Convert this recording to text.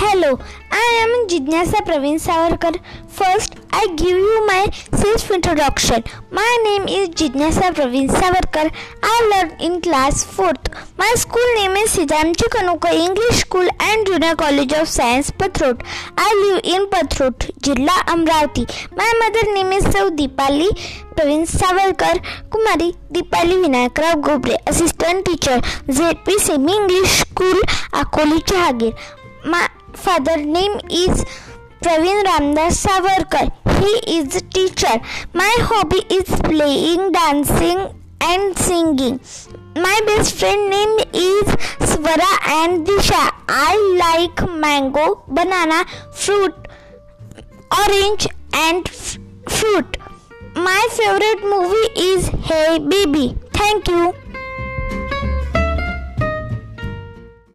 Hello, I am Jidnyasa Praveen Savarkar. First, I give you my self introduction. My name is Jidnyasa Pravin Savarkar. I learn in class 4th. My school name is Sidamchi Kanuka English School and Junior College of Science, Pathrot. I live in Pathrot, Jilla Amravati. My mother name is Sau Deepali Pravin Savarkar. Kumari Deepali Vinayakrao Gobre, Assistant Teacher, ZP Semi English School, Akoli Chahagir. My father name is Pravin Ramdas Savarkar. He is a teacher. My hobby is playing, dancing and singing. My best friend name is Swara and Disha. I like mango, banana, fruit, orange and fruit. My favorite movie is Hey Baby. Thank you.